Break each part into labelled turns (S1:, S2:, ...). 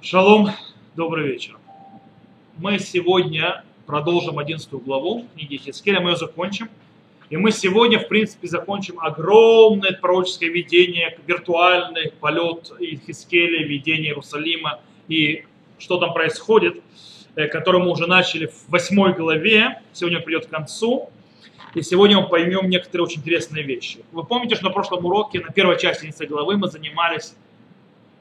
S1: Шалом, добрый вечер. Мы сегодня продолжим 11 главу книги Хискеля, мы ее закончим. И мы сегодня, в принципе, закончим огромное пророческое видение, виртуальный полет Хискеля, видение Иерусалима и что там происходит, э, который мы уже начали в 8 главе. Сегодня придет к концу. И сегодня мы поймем некоторые очень интересные вещи. Вы помните, что на прошлом уроке, на первой части 11 главы, мы занимались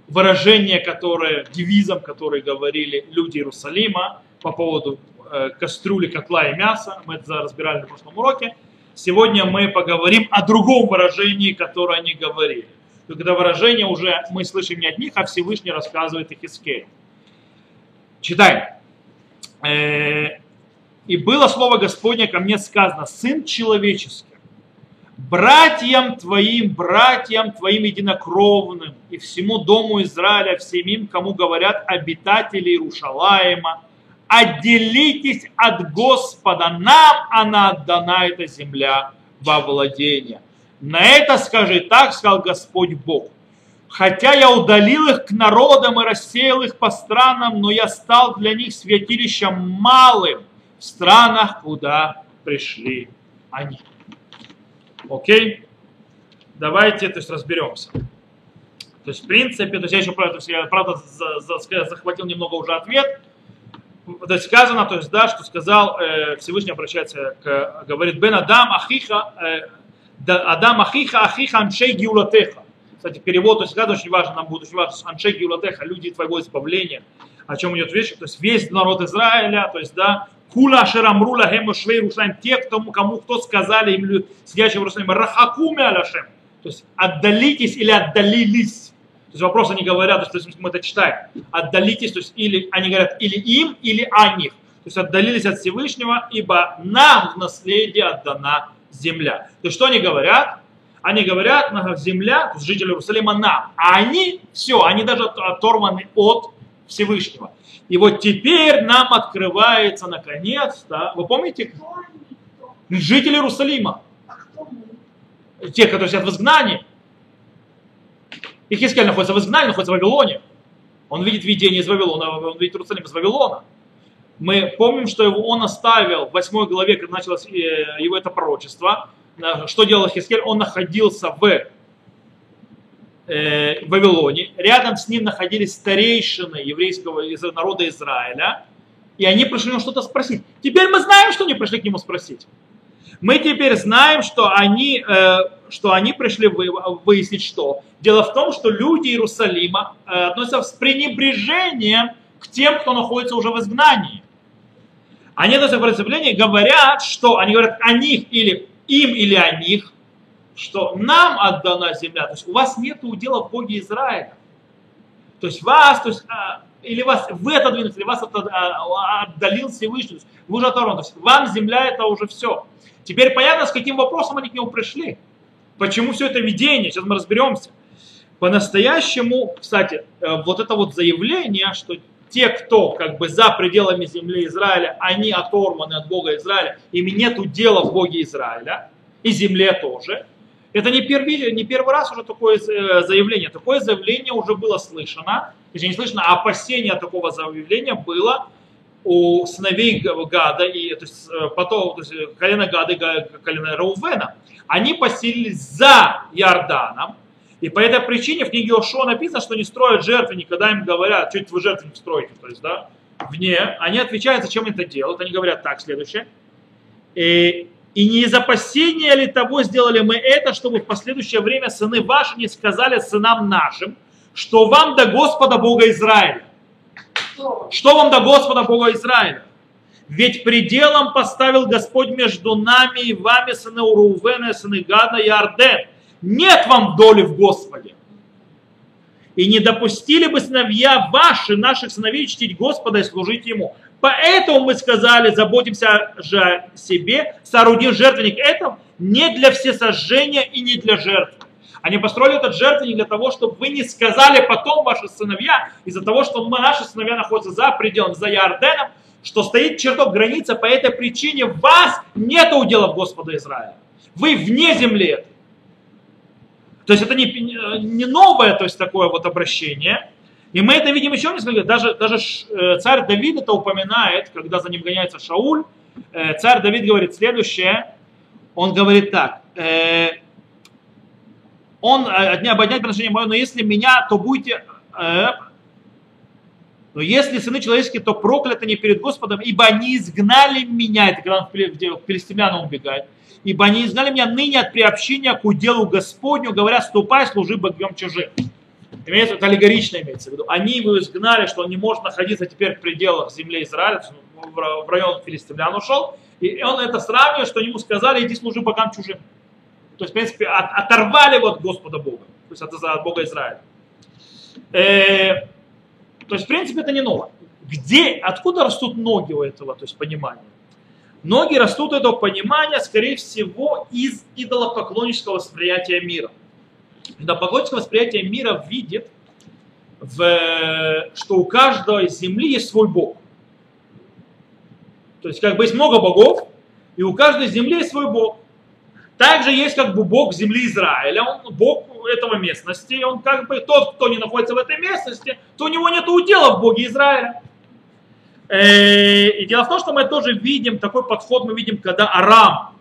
S1: выражение, которое, девизом, который говорили люди Иерусалима по поводу э, кастрюли, котла и мяса. Мы это разбирали на прошлом уроке. Сегодня мы поговорим о другом выражении, которое они говорили. Когда выражение уже мы слышим не от них, а Всевышний рассказывает их Искель. Читаем. Э, «И было слово Господне ко мне сказано, Сын человеческий, братьям твоим, братьям твоим единокровным и всему дому Израиля, всем им, кому говорят обитатели Иерушалаема, отделитесь от Господа, нам она отдана, эта земля, во владение. На это скажи, так сказал Господь Бог. Хотя я удалил их к народам и рассеял их по странам, но я стал для них святилищем малым в странах, куда пришли они. Окей? Давайте, то есть, разберемся. То есть, в принципе, то есть я еще, правда, я, правда захватил немного уже ответ. То есть сказано, то есть, да, что сказал, э, Всевышний обращается к, говорит, Бен Адам Ахиха, э, Адам Ахиха, Ахиха Аншей Гиулатеха. Кстати, перевод, то есть, это очень важно, нам будет очень важно, Аншей Гиулатеха, люди твоего избавления, о чем идет речь, то есть весь народ Израиля, то есть, да, Кула Шерамрула Хему Швей Рушалим, те, кому, кому кто сказали им, сидящим в Иерусалиме, Рахакуме Аляшем, то есть отдалитесь или отдалились. То есть вопрос они говорят, то есть мы это читаем, отдалитесь, то есть или они говорят или им, или о них. То есть отдалились от Всевышнего, ибо нам в наследие отдана земля. То есть что они говорят? Они говорят, земля, то есть жители Иерусалима нам, а они, все, они даже оторваны от Всевышнего. И вот теперь нам открывается наконец-то, вы помните, жители Иерусалима, те, которые сидят в изгнании. Ихискель находится в изгнании, находится в Вавилоне. Он видит видение из Вавилона, он видит Иерусалим из Вавилона. Мы помним, что его он оставил в 8 главе, когда началось э, его это пророчество. Что делал Хискель? Он находился в э, в Вавилоне. Рядом с ним находились старейшины еврейского народа Израиля. И они пришли ему что-то спросить. Теперь мы знаем, что они пришли к нему спросить. Мы теперь знаем, что они, э, что они пришли выяснить что. Дело в том, что люди Иерусалима э, относятся с пренебрежением к тем, кто находится уже в изгнании. Они относятся к пренебрежению, говорят, что они говорят о них или им или о них, что нам отдана земля, то есть у вас нет удела в Боге Израиля. То есть вас, то есть, а, или вас, вы отодвинулись, или вас а, отдалил Всевышний, вы уже оторваны. То есть вам земля это уже все. Теперь понятно, с каким вопросом они к нему пришли. Почему все это видение, сейчас мы разберемся. По-настоящему, кстати, э, вот это вот заявление, что те, кто как бы за пределами земли Израиля, они оторваны от Бога Израиля, им нет дела в Боге Израиля, и земле тоже – это не первый, не первый раз уже такое э, заявление. Такое заявление уже было слышано. Точнее, не слышно, а опасение такого заявления было у сыновей Гада, и, то есть, э, потом, то есть, колено Гада и колено Раувена. Они поселились за Иорданом, и по этой причине в книге Ошо написано, что не строят жертвенник, когда им говорят, что это вы жертвенник строите, то есть, да, вне, они отвечают, зачем это делают, они говорят так, следующее. И и не из опасения ли того сделали мы это, чтобы в последующее время сыны ваши не сказали сынам нашим, что вам до Господа Бога Израиля? Что вам до Господа Бога Израиля? Ведь пределом поставил Господь между нами и вами, сыны Урувена, сыны Гада и Арден. Нет вам доли в Господе. И не допустили бы сыновья ваши, наших сыновей, чтить Господа и служить Ему. Поэтому мы сказали, заботимся же о себе, соорудив жертвенник этом не для всесожжения и не для жертвы. Они построили этот жертвенник для того, чтобы вы не сказали потом, ваши сыновья, из-за того, что мы, наши сыновья находятся за пределом, за Иорденом, что стоит чертог граница, по этой причине вас нет в Господа Израиля. Вы вне земли То есть это не, не новое, то есть такое вот обращение, И мы это видим еще несколько, даже, даже э, царь Давид это упоминает, когда за ним гоняется Шауль, э, царь Давид говорит следующее, он говорит так, э, он от дня ободнять приношение мое, но если меня, то будете, но если сыны человеческие, то прокляты не перед Господом, ибо они изгнали меня, это когда он к филистимлянам убегает, ибо они изгнали меня ныне от приобщения к уделу Господню, говоря, ступай, служи богам чужим. Имеется, это аллегорично имеется в виду. Они его изгнали, что он не может находиться теперь в пределах земли Израиля, в район филистимлян ушел. И он это сравнивает, что ему сказали, иди служи богам чужим. То есть, в принципе, от, оторвали его от Господа Бога, то есть от, от Бога Израиля. Э, то есть, в принципе, это не ново. Где, откуда растут ноги у этого, то есть понимания? Ноги растут этого понимания, скорее всего, из идолопоклоннического восприятия мира. Идолопоклонническое восприятие мира видит, в, что у каждой земли есть свой бог. То есть как бы есть много богов, и у каждой земли есть свой бог. Также есть как бы бог земли Израиля, он бог этого местности, он как бы тот, кто не находится в этой местности, то у него нет удела в боге Израиля. Э, и дело в том, что мы тоже видим, такой подход мы видим, когда Арам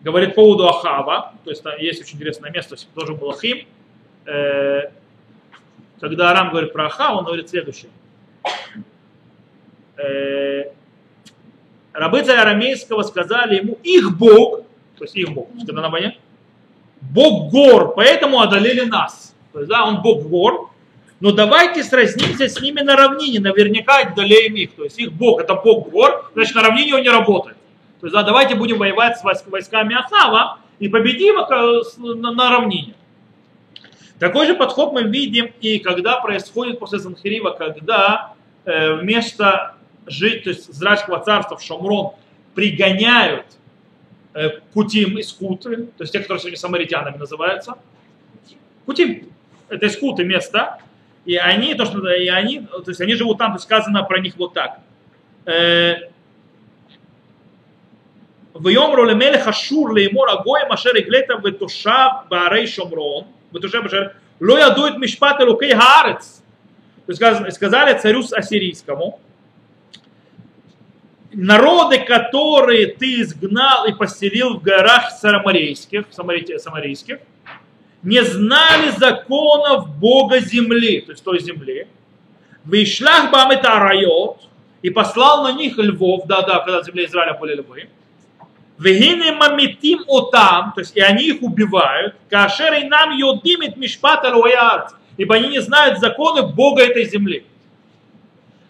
S1: говорит по поводу Ахава, то есть есть очень интересное место, тоже был Ахим, э, когда Арам говорит про Ахава, он говорит следующее. Э, рабы царя арамейского сказали ему, их Бог, то есть их Бог, когда на войне, Бог гор, поэтому одолели нас. То есть, да, он Бог гор, но давайте сразнимся с ними на равнине, наверняка одолеем их. То есть их Бог, это Бог гор, значит на равнине он не работает. То есть да, давайте будем воевать с войсками Ахава и победим э, на, равнине. Такой же подход мы видим и когда происходит после Санхирива, когда э, вместо жить, то есть Зрачского царства в Шамрон пригоняют э, Кутим из Куты, то есть те, которые сегодня самаритянами называются. Кутим, это из Куты место, и они, то, что, и они, то есть они живут там, то есть сказано про них вот так. ויאמרו למלך אשור לאמור הגויים אשר הגלית ותושב בערי שומרון, ותושב אשר לא ידעו את משפט אלוקי הארץ. Сказали царю ассирийскому, народы, которые ты изгнал и поселил в горах самарийских, самарийских не знали законов Бога земли, то есть той земли. Вышлях бам это райот, и послал на них львов, да-да, когда в земле Израиля были львы. Вегине мамитим отам, то есть и они их убивают, кашер и нам йодимит мишпат ибо они не знают законы Бога этой земли.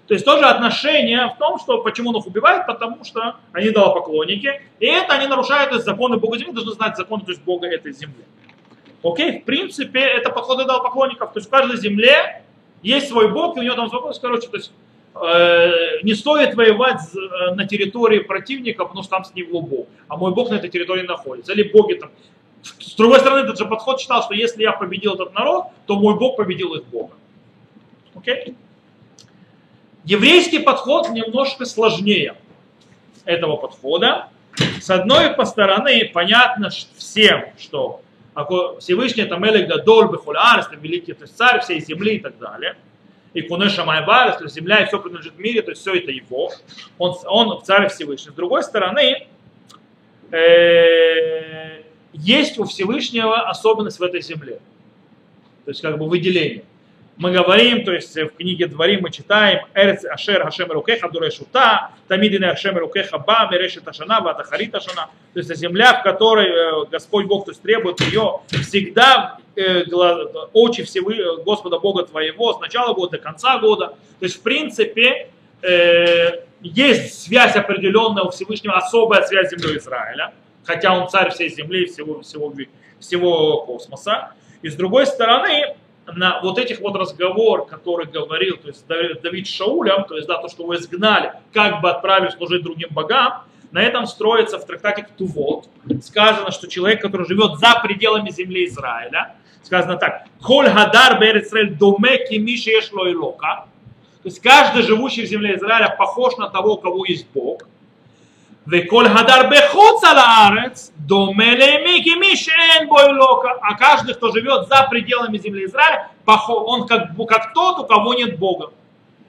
S1: То есть тоже отношение в том, что почему он их убивает, потому что они поклонники, и это они нарушают законы Бога земли, должны знать законы то есть Бога этой земли. Окей, в принципе, это подход поклонников, то есть в каждой земле есть свой Бог, и у него там свой короче, то есть не стоит воевать э, на территории противника, потому что там с него Бог, а мой Бог на этой территории находится. Или боги там. С другой стороны, этот же подход считал, что если я победил этот народ, то мой Бог победил их Бога. Окей? Еврейский подход немножко сложнее этого подхода. С одной стороны, понятно всем, что Всевышний это Мелек Гадоль, Бехулярс, великий то есть царь всей земли и так далее – и Кунеша Майбарес, то есть земля и все принадлежит мире, то есть все это его. Он, он царь Всевышний. С другой стороны, э, есть у Всевышнего особенность в этой земле. То есть как бы выделение. Мы говорим, то есть в книге Дворим мы читаем Эрц Ашер Хашем Рукеха Дурешута, Тамидин Ашем Рукеха Ба, Мерешет Ашана, Ватахарит Ашана. То есть земля, в которой э, Господь Бог то есть, требует ее всегда Э, очи всего Господа Бога твоего с начала года до конца года. То есть, в принципе, э, есть связь определенная у Всевышнего, особая связь с землей Израиля, хотя он царь всей земли, всего, всего, всего космоса. И с другой стороны, на вот этих вот разговор, который говорил, то есть Давид с Шаулем, то есть да, то, что его изгнали, как бы отправили служить другим богам, на этом строится в трактате Ктувот. Сказано, что человек, который живет за пределами земли Израиля, сказано так, «Коль хадар берецрель доме кимиши ешло и лока». То есть каждый живущий в земле Израиля похож на того, у кого есть Бог. Веколь хадар бехуц алаарец, домелеми кими шен бойлока. А каждый, кто живет за пределами земли Израиля, он как, как тот, у кого нет Бога.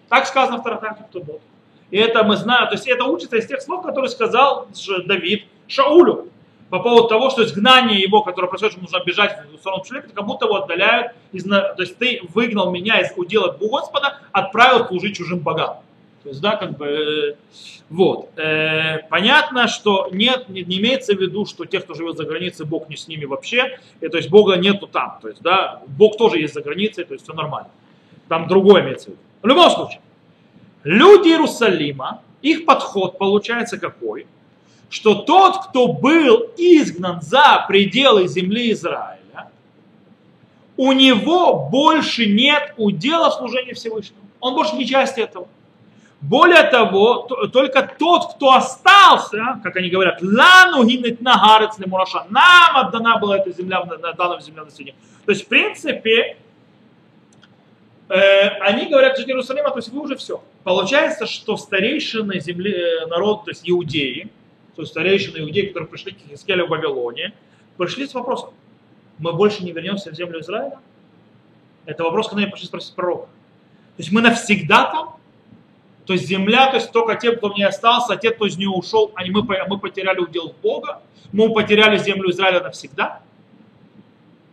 S1: Так сказано в Тарахахе Ктубот. И это мы знаем, то есть это учится из тех слов, которые сказал Давид Шаулю по поводу того, что изгнание его, которое происходит, что нужно бежать в сторону Пшелепета, как будто его отдаляют, из, то есть ты выгнал меня из удела Господа, отправил служить чужим богам. То есть, да, как бы, э, вот. Э, понятно, что нет, не, имеется в виду, что те, кто живет за границей, Бог не с ними вообще, и, то есть Бога нету там. То есть, да, Бог тоже есть за границей, то есть все нормально. Там другое имеется в виду. В любом случае, люди Иерусалима, их подход получается какой? Что тот, кто был изгнан за пределы земли Израиля, у него больше нет удела служения Всевышнему. Он больше не часть этого. Более того, только тот, кто остался, как они говорят, лану гинет нагарец мураша, нам отдана была эта земля, дана земля населения. То есть, в принципе, э, они говорят жители Иерусалима, то есть вы уже все. Получается, что старейшины земли, э, народ, то есть иудеи, то есть старейшины иудеи, которые пришли к Хискелю в Вавилоне, пришли с вопросом, мы больше не вернемся в землю Израиля? Это вопрос, когда они пришли спросить пророка. То есть мы навсегда там? То есть земля, то есть только те, кто не остался, а те, кто из нее ушел, они, мы, мы потеряли удел Бога, мы потеряли землю Израиля навсегда.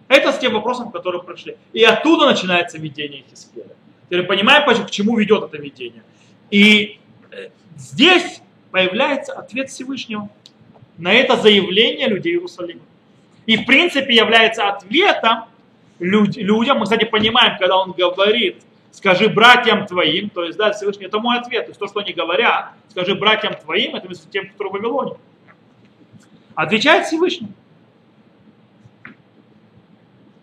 S1: Это с тем вопросом, который прошли. И оттуда начинается видение Хискеля. Теперь понимаем, к чему ведет это видение. И э, здесь появляется ответ Всевышнего на это заявление людей Иерусалима. И в принципе является ответом людям. Мы, кстати, понимаем, когда он говорит, скажи братьям твоим, то есть, да, Всевышний, это мой ответ, то есть то, что они говорят, скажи братьям твоим, это тем, которые в Вавилоне. Отвечает Всевышний.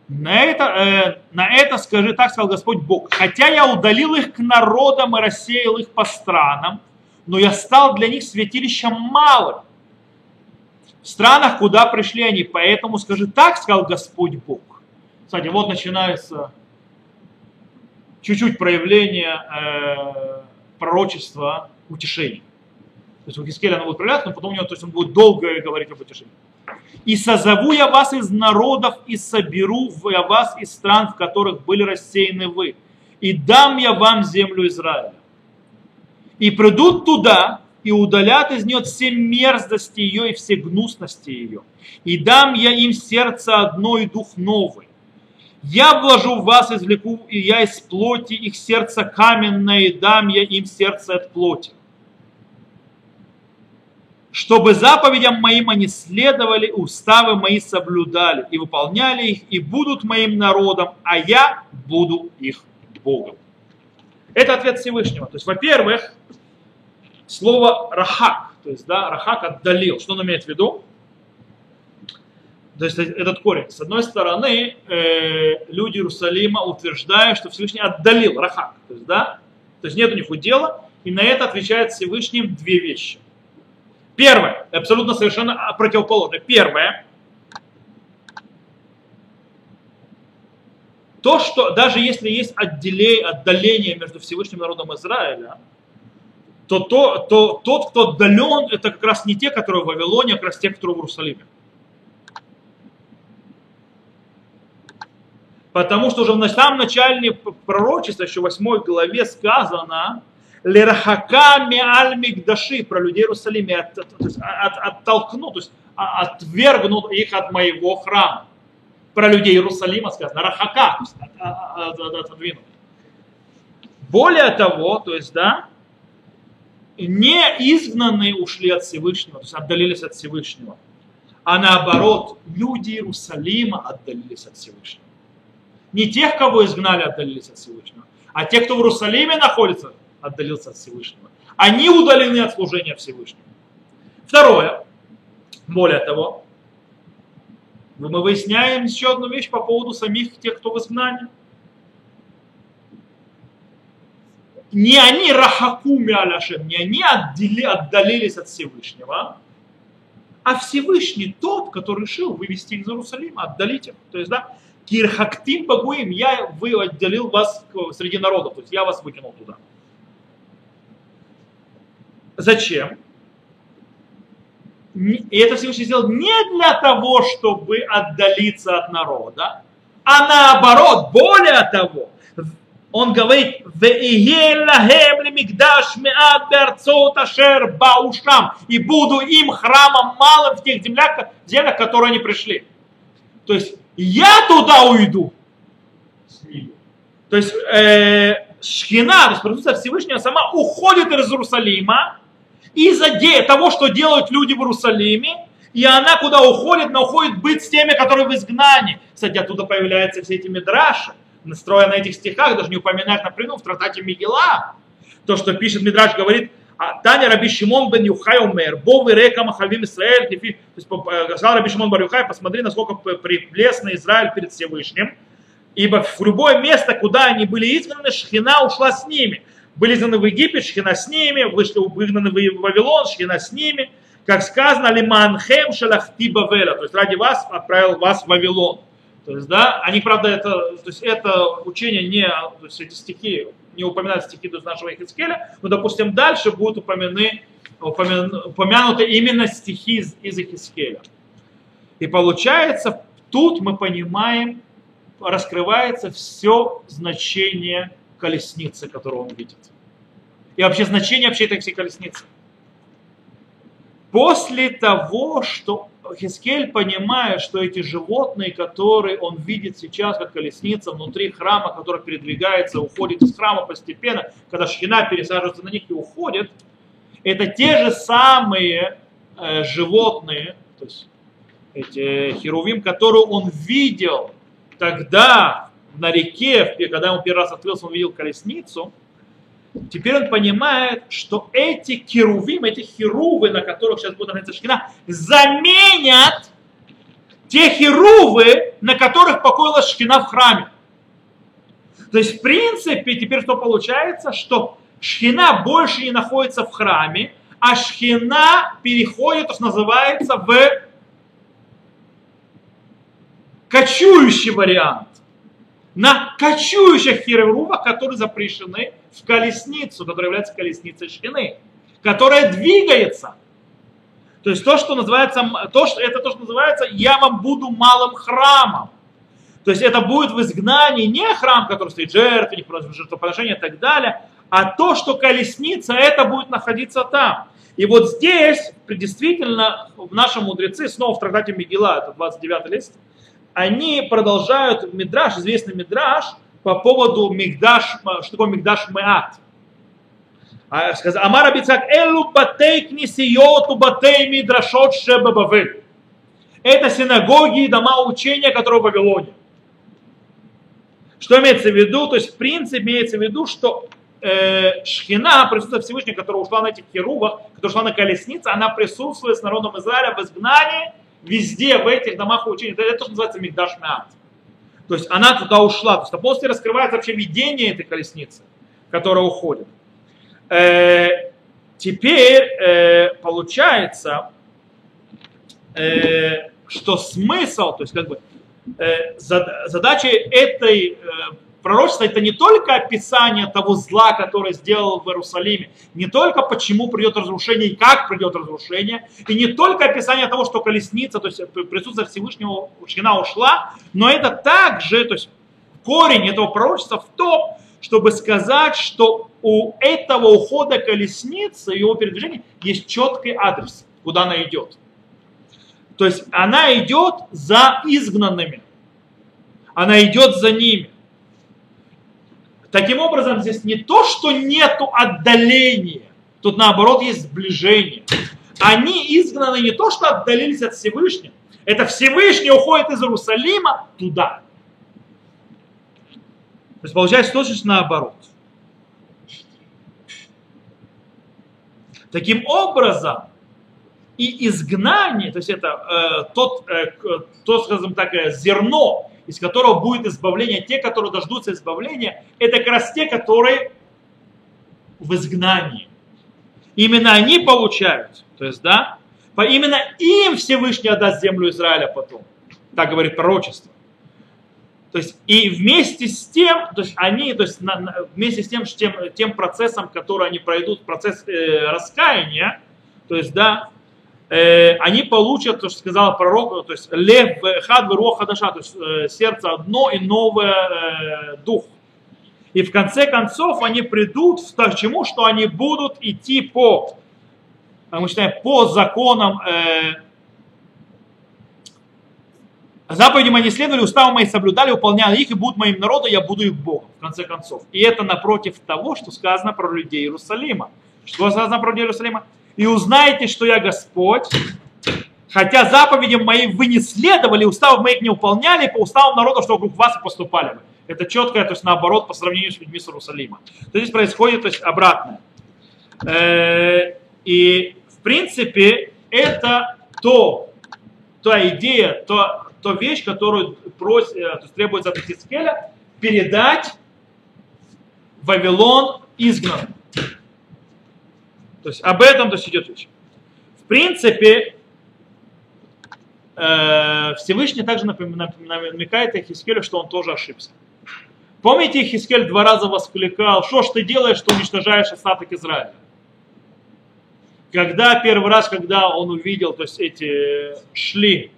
S1: На это, э, на это скажи, так сказал Господь Бог. Хотя я удалил их к народам и рассеял их по странам, но я стал для них святилищем малым. В странах, куда пришли они. Поэтому скажи, так сказал Господь Бог. Кстати, вот начинается чуть-чуть проявление э, пророчества утешения. То есть у Хискеля оно будет проявляться, но потом у него, то есть он будет долго говорить об утешении. «И созову я вас из народов, и соберу я вас из стран, в которых были рассеяны вы, и дам я вам землю Израиля. И придут туда, и удалят из нее все мерзости ее и все гнусности ее. И дам я им сердце одно и дух новый. Я вложу в вас, извлеку, и я из плоти их сердце каменное, и дам я им сердце от плоти чтобы заповедям моим они следовали, уставы мои соблюдали и выполняли их, и будут моим народом, а я буду их Богом. Это ответ Всевышнего. То есть, во-первых, слово рахак, то есть, да, рахак отдалил. Что он имеет в виду? То есть этот корень. С одной стороны, э, люди Иерусалима утверждают, что Всевышний отдалил рахак. То есть, да, то есть нет у них удела, и на это отвечает Всевышним две вещи. Первое, абсолютно совершенно противоположное. Первое, то, что даже если есть отделение, отдаление между Всевышним народом Израиля, то, то, то тот, кто отдален, это как раз не те, которые в Вавилоне, а как раз те, которые в Иерусалиме. Потому что уже в самом начале пророчества, еще в 8 главе сказано, лерахака миаль мигдаши, про людей Иерусалима, от, от, от, оттолкнут, то есть а, отвергнут их от моего храма. Про людей Иерусалима сказано, рахака, то есть от, от, отодвинут. Более того, то есть, да, не изгнанные ушли от Всевышнего, то есть отдалились от Всевышнего, а наоборот, люди Иерусалима отдалились от Всевышнего. Не тех, кого изгнали, отдалились от Всевышнего, а те, кто в Иерусалиме находится, отдалился от Всевышнего. Они удалены от служения Всевышнему. Второе. Более того, мы выясняем еще одну вещь по поводу самих тех, кто в изгнании. Не они рахакуми аляшем, не они отдели, отдалились от Всевышнего, а Всевышний тот, который решил вывести их из Иерусалима, отдалить их. То есть, да, кирхактим багуим, я вы отделил вас среди народов, то есть я вас выкинул туда. Зачем? и это Всевышний сделал не для того, чтобы отдалиться от народа, а наоборот, более того, он говорит, и буду им храмом малым в тех землях, землях, которые они пришли. То есть я туда уйду. То есть э, Шхина, то есть присутствие Всевышнего сама уходит из Иерусалима из-за того, что делают люди в Иерусалиме, и она куда уходит, она уходит быть с теми, которые в изгнании. Кстати, оттуда появляются все эти мидраши, настроя на этих стихах, даже не упоминать напрямую в трактате Мигела. То, что пишет Мидраш, говорит, а Таня Раби Шимон бен Юхай умер, Бовы река Махальвим Исраэль, то есть э, сказал Раби Шимон бен Юхай, посмотри, насколько приплесный Израиль перед Всевышним, ибо в любое место, куда они были изгнаны, Шхина ушла с ними. Были изгнаны в Египет, Шхина с ними, вышли выгнаны в Вавилон, Шхина с ними, как сказано, лиманхем шалахти бавеля, то есть ради вас отправил вас в Вавилон. То есть, да, они, правда, это, то есть это учение не, то есть эти стихи, не упоминают стихи до нашего Ихискеля, но, допустим, дальше будут упомяны, упомянуты именно стихи из, из Ихискеля. И получается, тут мы понимаем, раскрывается все значение колесницы, которую он видит. И вообще значение вообще этой всей колесницы. После того, что Хискель понимает, что эти животные, которые он видит сейчас, как колесница внутри храма, которая передвигается, уходит из храма постепенно, когда шхина пересаживается на них и уходит, это те же самые э, животные, то есть эти херувим, которые он видел тогда на реке, когда он первый раз открылся, он видел колесницу, Теперь он понимает, что эти керувим, эти херувы, на которых сейчас будет находиться шкина, заменят те херувы, на которых покоилась шкина в храме. То есть, в принципе, теперь что получается, что шхина больше не находится в храме, а шхина переходит, то, что называется, в кочующий вариант. На кочующих херувах, которые запрещены в колесницу, которая является колесницей шхины, которая двигается. То есть то, что называется, то, что, это то, что называется «я вам буду малым храмом». То есть это будет в изгнании не храм, который стоит жертвенник, жертвоприношение и так далее, а то, что колесница, это будет находиться там. И вот здесь, действительно, нашем мудрецы, снова в трактате Мегила, это 29 лист, они продолжают мидраж, известный мидраж, по поводу Мигдаш, что такое Мигдаш Меат. А, Амар Абицак, Элу батей книсиоту батей мидрашот шеба Бавель. Это синагоги и дома учения, которые в Вавилоне. Что имеется в виду? То есть, в принципе, имеется в виду, что э, Шхина, присутствие Всевышнего, которая ушла на этих херувах, которая ушла на колеснице, она присутствует с народом Израиля в изгнании везде, в этих домах учения. Это, это то, называется Мигдаш Меат. То есть она туда ушла. То есть после раскрывается вообще видение этой колесницы, которая уходит. Э, теперь э, получается, э, что смысл, то есть как бы э, задача этой э, Пророчество это не только описание того зла, которое сделал в Иерусалиме, не только почему придет разрушение и как придет разрушение, и не только описание того, что колесница, то есть присутствие Всевышнего Шхина ушла, но это также, то есть корень этого пророчества в том, чтобы сказать, что у этого ухода колесницы, его передвижения есть четкий адрес, куда она идет. То есть она идет за изгнанными, она идет за ними. Таким образом, здесь не то, что нету отдаления, тут наоборот есть сближение. Они изгнаны не то, что отдалились от Всевышнего, это Всевышний уходит из Иерусалима туда. То есть получается точно наоборот. Таким образом, и изгнание, то есть это э, тот, э, то, скажем так, э, зерно, из которого будет избавление, те, которые дождутся избавления, это как раз те, которые в изгнании. Именно они получают. То есть, да, именно им Всевышний отдаст землю Израиля потом. Так говорит пророчество. То есть и вместе с тем, то есть они, то есть на, на, вместе с тем, тем, тем процессом, который они пройдут, процесс э, раскаяния, то есть да, э, они получат, то, что сказал пророк, то есть лев хад роха даша, то есть э, сердце одно и новое э, дух. И в конце концов они придут к чему, что они будут идти по, мы считаем, по законам э, Заповедям они следовали, уставы мои соблюдали, выполняли их и будут моим народом, я буду их Богом, в конце концов. И это напротив того, что сказано про людей Иерусалима. Что сказано про людей Иерусалима? И узнаете, что я Господь, хотя заповедям моим вы не следовали, уставов моих не выполняли, по уставам народа, что вокруг вас поступали бы. Это четко, то есть наоборот, по сравнению с людьми с Иерусалима. То здесь происходит то есть, обратное. Э, и в принципе это то, та идея, то, то вещь, которую просит, э, то есть требуется от Хискеля, передать Вавилон изгнан. То есть об этом то есть идет речь. В принципе, э, Всевышний также намекает Хискелю, что он тоже ошибся. Помните, Хискель два раза воскликал, что ж ты делаешь, что уничтожаешь остаток Израиля? Когда первый раз, когда он увидел, то есть эти шли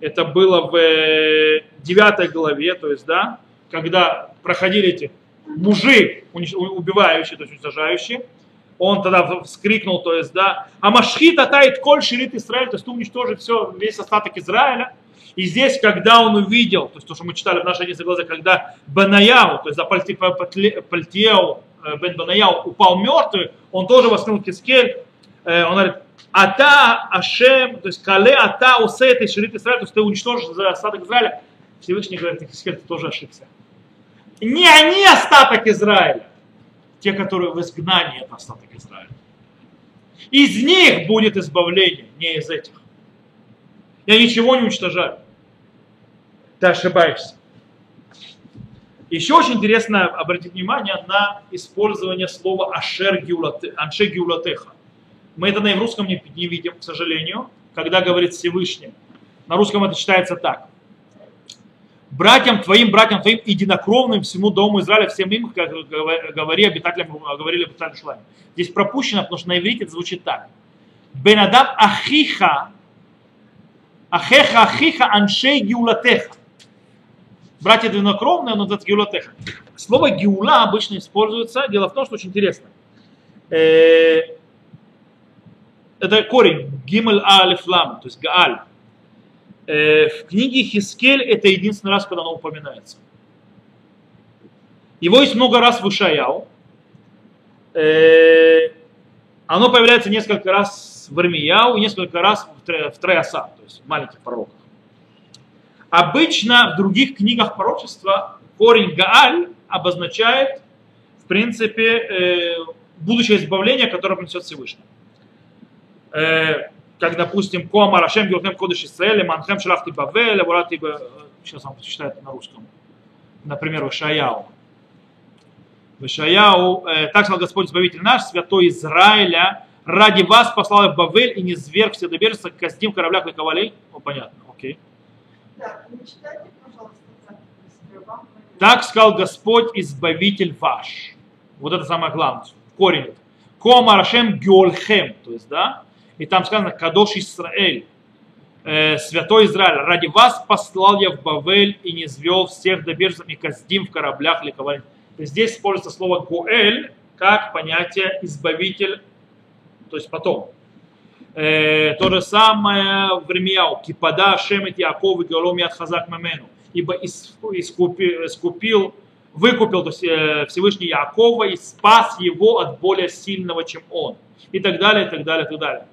S1: это было в э, девятой главе, то есть, да, когда проходили эти мужи, убивающие, то есть уничтожающие, он тогда вскрикнул, то есть, да, а Машхита тает коль ширит Израиль, то есть ты уничтожишь все, весь остаток Израиля. И здесь, когда он увидел, то есть то, что мы читали в нашей 11 глазах, когда Банаяу, то есть за Пальтиеу, э, Бен Банаяу упал мертвый, он тоже воскликнул Кискель, э, он говорит, Ата Ашем, то есть Кале Ата Усет и Ширит Израиль, то есть ты уничтожишь за остаток Израиля. Всевышний говорит, ты тоже ошибся. Не они остаток Израиля, те, которые в изгнании, это остаток Израиля. Из них будет избавление, не из этих. Я ничего не уничтожаю. Ты ошибаешься. Еще очень интересно обратить внимание на использование слова ашер геулатеха. Мы это на русском не, не видим, к сожалению, когда говорит Всевышний. На русском это читается так. Братьям твоим, братьям твоим, единокровным всему дому Израиля, всем им, как говори обитателям, говорили обитателям Шлами. Здесь пропущено, потому что на иврите это звучит так. Бенадам ахиха, ахеха ахиха аншей геулатеха. Братья единокровные, но это геулатеха. Слово геула обычно используется, дело в том, что очень интересно. Э, это корень, гимель алиф лам, то есть гааль. Э, в книге Хискель это единственный раз, когда оно упоминается. Его есть много раз в Ишаяу. Э, оно появляется несколько раз в Ирмияу несколько раз в Треаса, то есть в маленьких пророках. Обычно в других книгах пророчества корень Гааль обозначает, в принципе, э, будущее избавление, которое принесет Всевышний. Как, допустим, Кома Рашем Георгем Кодыш Исраэль, Манхем Шалахти Бавель, Вурати сейчас вам почитаю на русском, например, Вишаяу. Вишаяу, э, так сказал Господь Избавитель наш, святой Израиля, ради вас послал я в Бавель и не зверг все доберется, казним кораблях и ковалей. О, понятно, окей. Так сказал Господь Избавитель ваш. Вот это самое главное. Корень. Кома Рашем Геолхем. То есть, да, и там сказано Кадош Исраэль, э, святой Израиль, ради вас послал я в Бавель и не звел всех добежцев и каздим в кораблях ликовали. Здесь используется слово Гуэль как понятие избавитель, то есть потом. Э, то же самое в Ремьяу. Кипада Шемет Яков и Геолом Яд Хазак Мемену. Ибо искупил, искупил выкупил то есть, э, Всевышний Якова и спас его от более сильного, чем он. И так далее, и так далее, и так далее.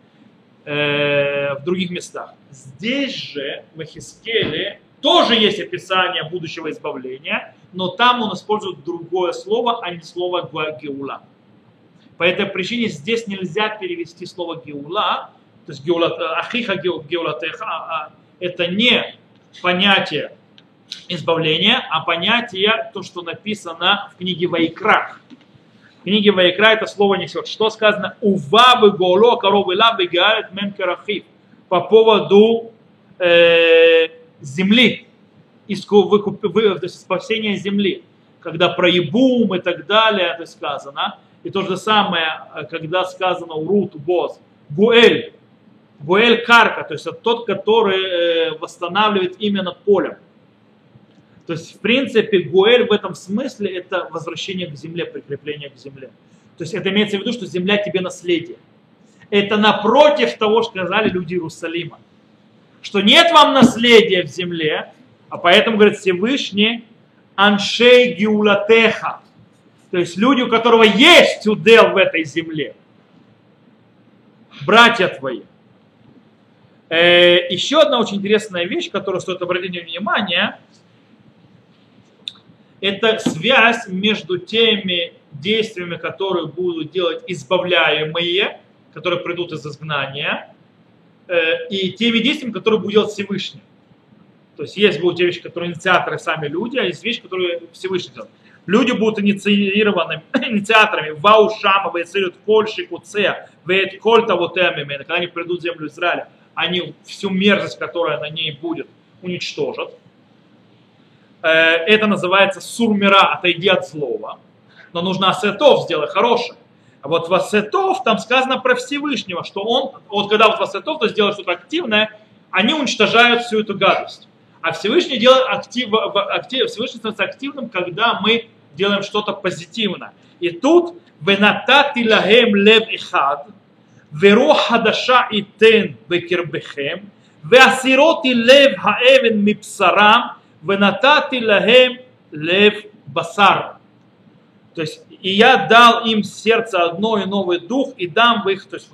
S1: Э, в других местах. Здесь же, в Эхискеле, тоже есть описание будущего избавления, но там он использует другое слово, а не слово геула. По этой причине здесь нельзя перевести слово геула, то есть геула, э, ахиха геулатеха, а, а, это не понятие избавления, а понятие, то, что написано в книге Вайкрах книге Вайкра это слово несет. Что сказано? Увавы голо коровы лавы гаалет мем карахив. По поводу э, земли, выкуп, вы, спасения земли. Когда про Ебум и так далее это сказано. И то же самое, когда сказано у Рут Боз, Гуэль, Гуэль Карка, то есть тот, который э, восстанавливает имя над полем. То есть, в принципе, Гуэль в этом смысле это возвращение к земле, прикрепление к земле. То есть это имеется в виду, что земля тебе наследие. Это напротив того, что сказали люди Иерусалима. Что нет вам наследия в земле, а поэтому, говорит Всевышний, Аншей Гиулатеха. То есть люди, у которого есть удел в этой земле. Братья твои. Э, еще одна очень интересная вещь, которую стоит обратить внимание, это связь между теми действиями, которые будут делать избавляемые, которые придут из изгнания, э, и теми действиями, которые будет делать Всевышний. То есть есть будут те вещи, которые инициаторы сами люди, а есть вещи, которые Всевышний делает. Люди будут инициированы, инициаторами Ваушама, Вейцирют Кольши, Куцея, Вейт Кольта, вот когда они придут в землю Израиля, они всю мерзость, которая на ней будет, уничтожат. Э, это называется сурмира, отойди от слова. Но нужно асетов, сделай хорошее. А вот в асетов там сказано про Всевышнего, что он, вот когда вот в асетов, то сделает что-то активное, они уничтожают всю эту гадость. А Всевышний делает актив, актив, Всевышний становится активным, когда мы делаем что-то позитивное. И тут «Венатати лагем лев ихад, веро хадаша итен бекербехем, веасироти лев хаэвен мипсарам, венатати лахем лев басар. То есть, и я дал им сердце одно и новый дух, и дам их, то есть,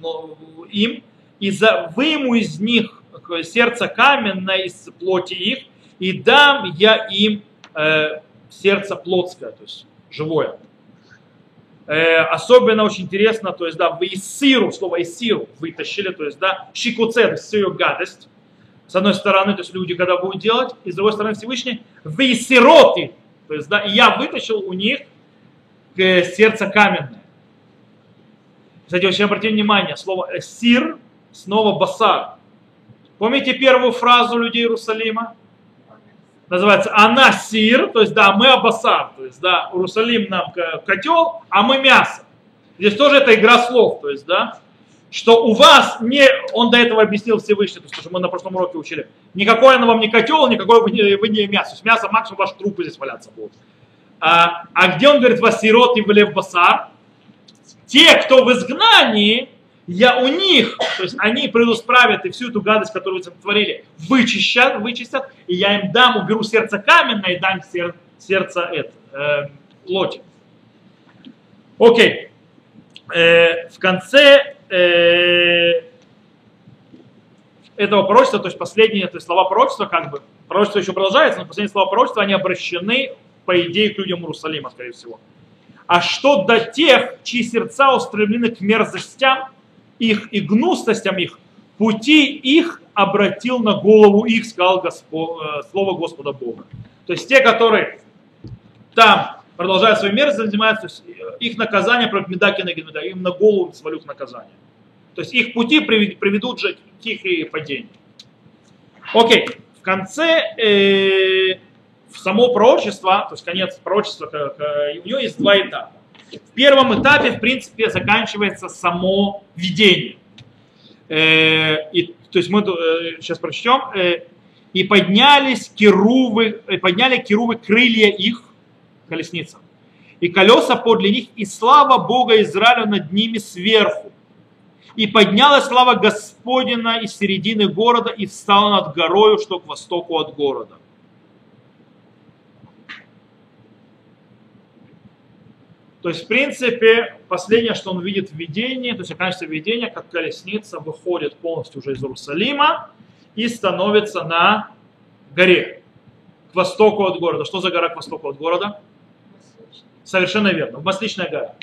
S1: им, и за, выму из них э, сердце каменное из плоти их, и дам я им э, сердце плотское, то есть живое. Э, особенно очень интересно, то есть, да, вы из сиру, слово из сиру вытащили, то есть, да, щекуцер, ее гадость, с одной стороны, то есть, люди когда будут делать, и с другой стороны, Всевышний, в Исироты, то есть, да, я вытащил у них э, сердце каменное. Кстати, очень обратите внимание, слово сир, снова басар. Помните первую фразу людей Иерусалима? называется анасир, то есть, да, мы абасар, то есть, да, Иерусалим нам котел, а мы мясо. Здесь тоже это игра слов, то есть, да, что у вас не, он до этого объяснил Всевышний, то есть, что мы на прошлом уроке учили, никакой оно вам не котел, никакой вы не, вы не мясо, есть мясо максимум ваши трупы здесь валяться будут. А, а где он говорит, васирот и влев басар? Те, кто в изгнании, я у них, то есть они предусправят и всю эту гадость, которую вы творили, вычищат, вычистят, и я им дам, уберу сердце каменное и дам сер, сердце это, э, плоти. Окей. Э, в конце э, этого пророчества, то есть последние то есть слова пророчества, как бы, пророчество еще продолжается, но последние слова пророчества, они обращены, по идее, к людям Иерусалима, скорее всего. А что до тех, чьи сердца устремлены к мерзостям, их и гнустостям их, пути их обратил на голову их, сказал Госпо, э, слово Господа Бога. То есть те, которые там продолжают свою мерзость, занимаются, э, их наказание, медаки на меда, им на голову свалю наказание. То есть их пути приведут же к их падению. Окей, в конце э, в само пророчество, то есть конец пророчества, у него есть два этапа. В первом этапе, в принципе, заканчивается само видение. Э, и, то есть мы э, сейчас прочтем. Э, и поднялись керувы, э, подняли керувы крылья их, колесницам, и колеса подле них, и слава Бога Израиля над ними сверху. И поднялась слава Господина из середины города и встала над горою, что к востоку от города. То есть, в принципе, последнее, что он видит в видении, то есть оканчивается видение, как колесница выходит полностью уже из Иерусалима и становится на горе, к востоку от города. Что за гора к востоку от города? Совершенно верно, в Масличная гора.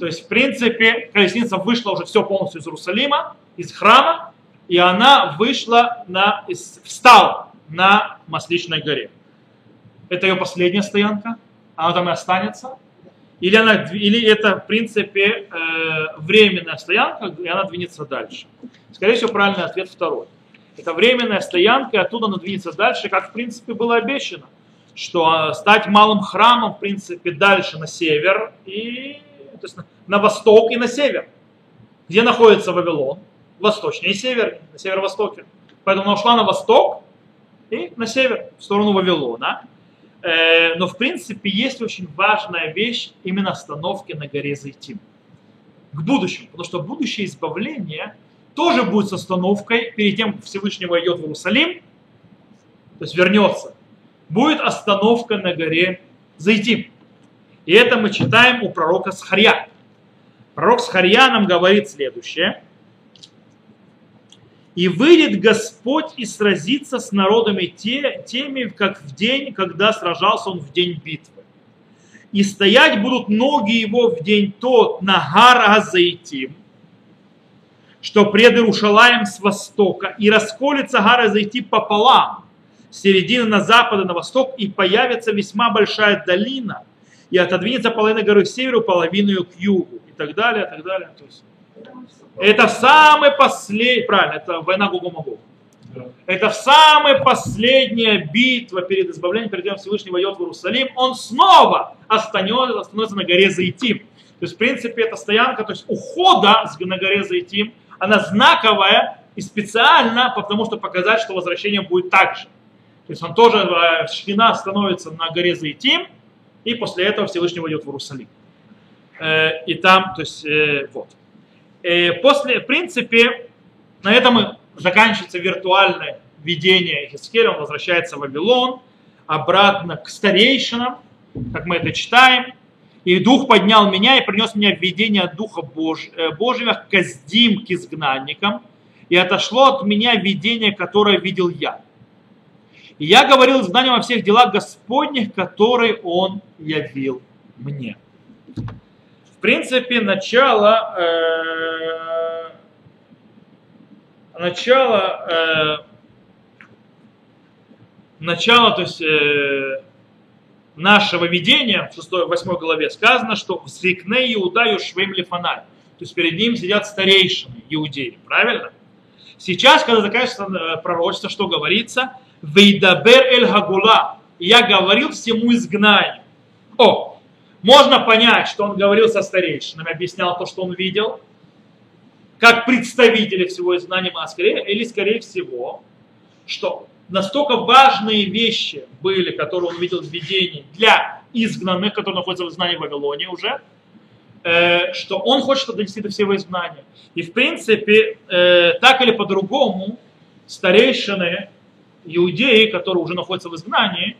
S1: То есть, в принципе, колесница вышла уже все полностью из Иерусалима, из храма, и она вышла на, встала на Масличной горе. Это ее последняя стоянка, она там и останется. Или, она, или это, в принципе, э, временная стоянка, и она двинется дальше. Скорее всего, правильный ответ второй. Это временная стоянка, и оттуда она двинется дальше, как, в принципе, было обещано, что э, стать малым храмом, в принципе, дальше на север, и, то есть на, восток и на север. Где находится Вавилон? восточнее и севернее, на северо-востоке. Поэтому она ушла на восток и на север, в сторону Вавилона. Э, но в принципе есть очень важная вещь именно остановки на горе Зайтим. К будущему, потому что будущее избавление тоже будет с остановкой перед тем, как Всевышний войдет в Иерусалим, то есть вернется, будет остановка на горе Зайтим. И это мы читаем у пророка Схарья. Пророк Схарья нам говорит следующее. И выйдет Господь и сразится с народами те, теми, как в день, когда сражался он в день битвы. И стоять будут ноги его в день тот на гора Заитим, что пред Иерушалаем с востока, и расколется гора Зайти пополам, с середины на запад и на восток, и появится весьма большая долина, и отодвинется половина горы к северу, половину к югу, и так далее, и так далее. То есть это самый последний, правильно, это война Гогу-Магу. Это в самая последняя битва перед избавлением, перед тем Всевышний войдет в Иерусалим, он снова останется, остановится на горе Заитим. То есть, в принципе, это стоянка, то есть ухода на горе Заитим, она знаковая и специально, потому что показать, что возвращение будет так же. То есть он тоже, э, Шхина становится на горе Заитим, и после этого Всевышний войдет в Иерусалим. Э, и там, то есть, э, вот. И после, в принципе, на этом заканчивается виртуальное видение Хискеля, он возвращается в Вавилон, обратно к старейшинам, как мы это читаем. И Дух поднял меня и принес меня в видение Духа Бож... Божьего к Каздим, к изгнанникам. И отошло от меня видение, которое видел я. И я говорил изгнанием о всех делах Господних, которые Он явил мне принципе, начало, э, начало, э, начало, то есть э, нашего видения в 6-8 главе сказано, что в Зикне Иуда Юшвим Лифанай. То есть перед ним сидят старейшины иудеи, правильно? Сейчас, когда заканчивается э, пророчество, что говорится? Вейдабер эль Хагула. Я говорил всему изгнанию. О, можно понять, что он говорил со старейшинами, объяснял то, что он видел, как представители всего изгнания Маскаре, или скорее всего, что настолько важные вещи были, которые он видел в видении для изгнанных, которые находятся в изгнании в Вавилоне уже, э, что он хочет донести до всего изгнания. И в принципе, э, так или по-другому, старейшины, иудеи, которые уже находятся в изгнании,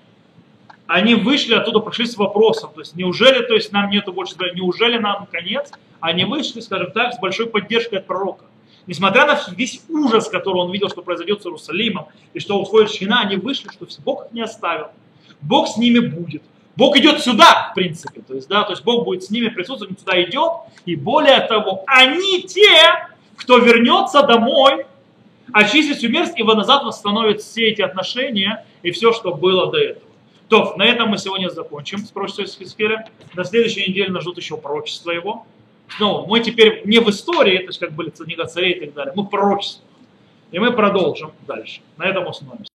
S1: они вышли оттуда, пришли с вопросом, то есть неужели, то есть нам нету больше, неужели нам конец? Они вышли, скажем так, с большой поддержкой от пророка. Несмотря на весь ужас, который он видел, что произойдет с Иерусалимом, и что уходит Шхина, они вышли, что Бог их не оставил. Бог с ними будет. Бог идет сюда, в принципе. То есть, да, то есть Бог будет с ними присутствовать, он сюда идет. И более того, они те, кто вернется домой, очистит всю мерзость, и назад восстановит все эти отношения и все, что было до этого. То, на этом мы сегодня закончим с пророчеством Хискеля. На следующей неделе нас ждут еще пророчество его. Снова, мы теперь не в истории, то есть как были книга царей и так далее, мы в пророчестве. И мы продолжим дальше. На этом остановимся.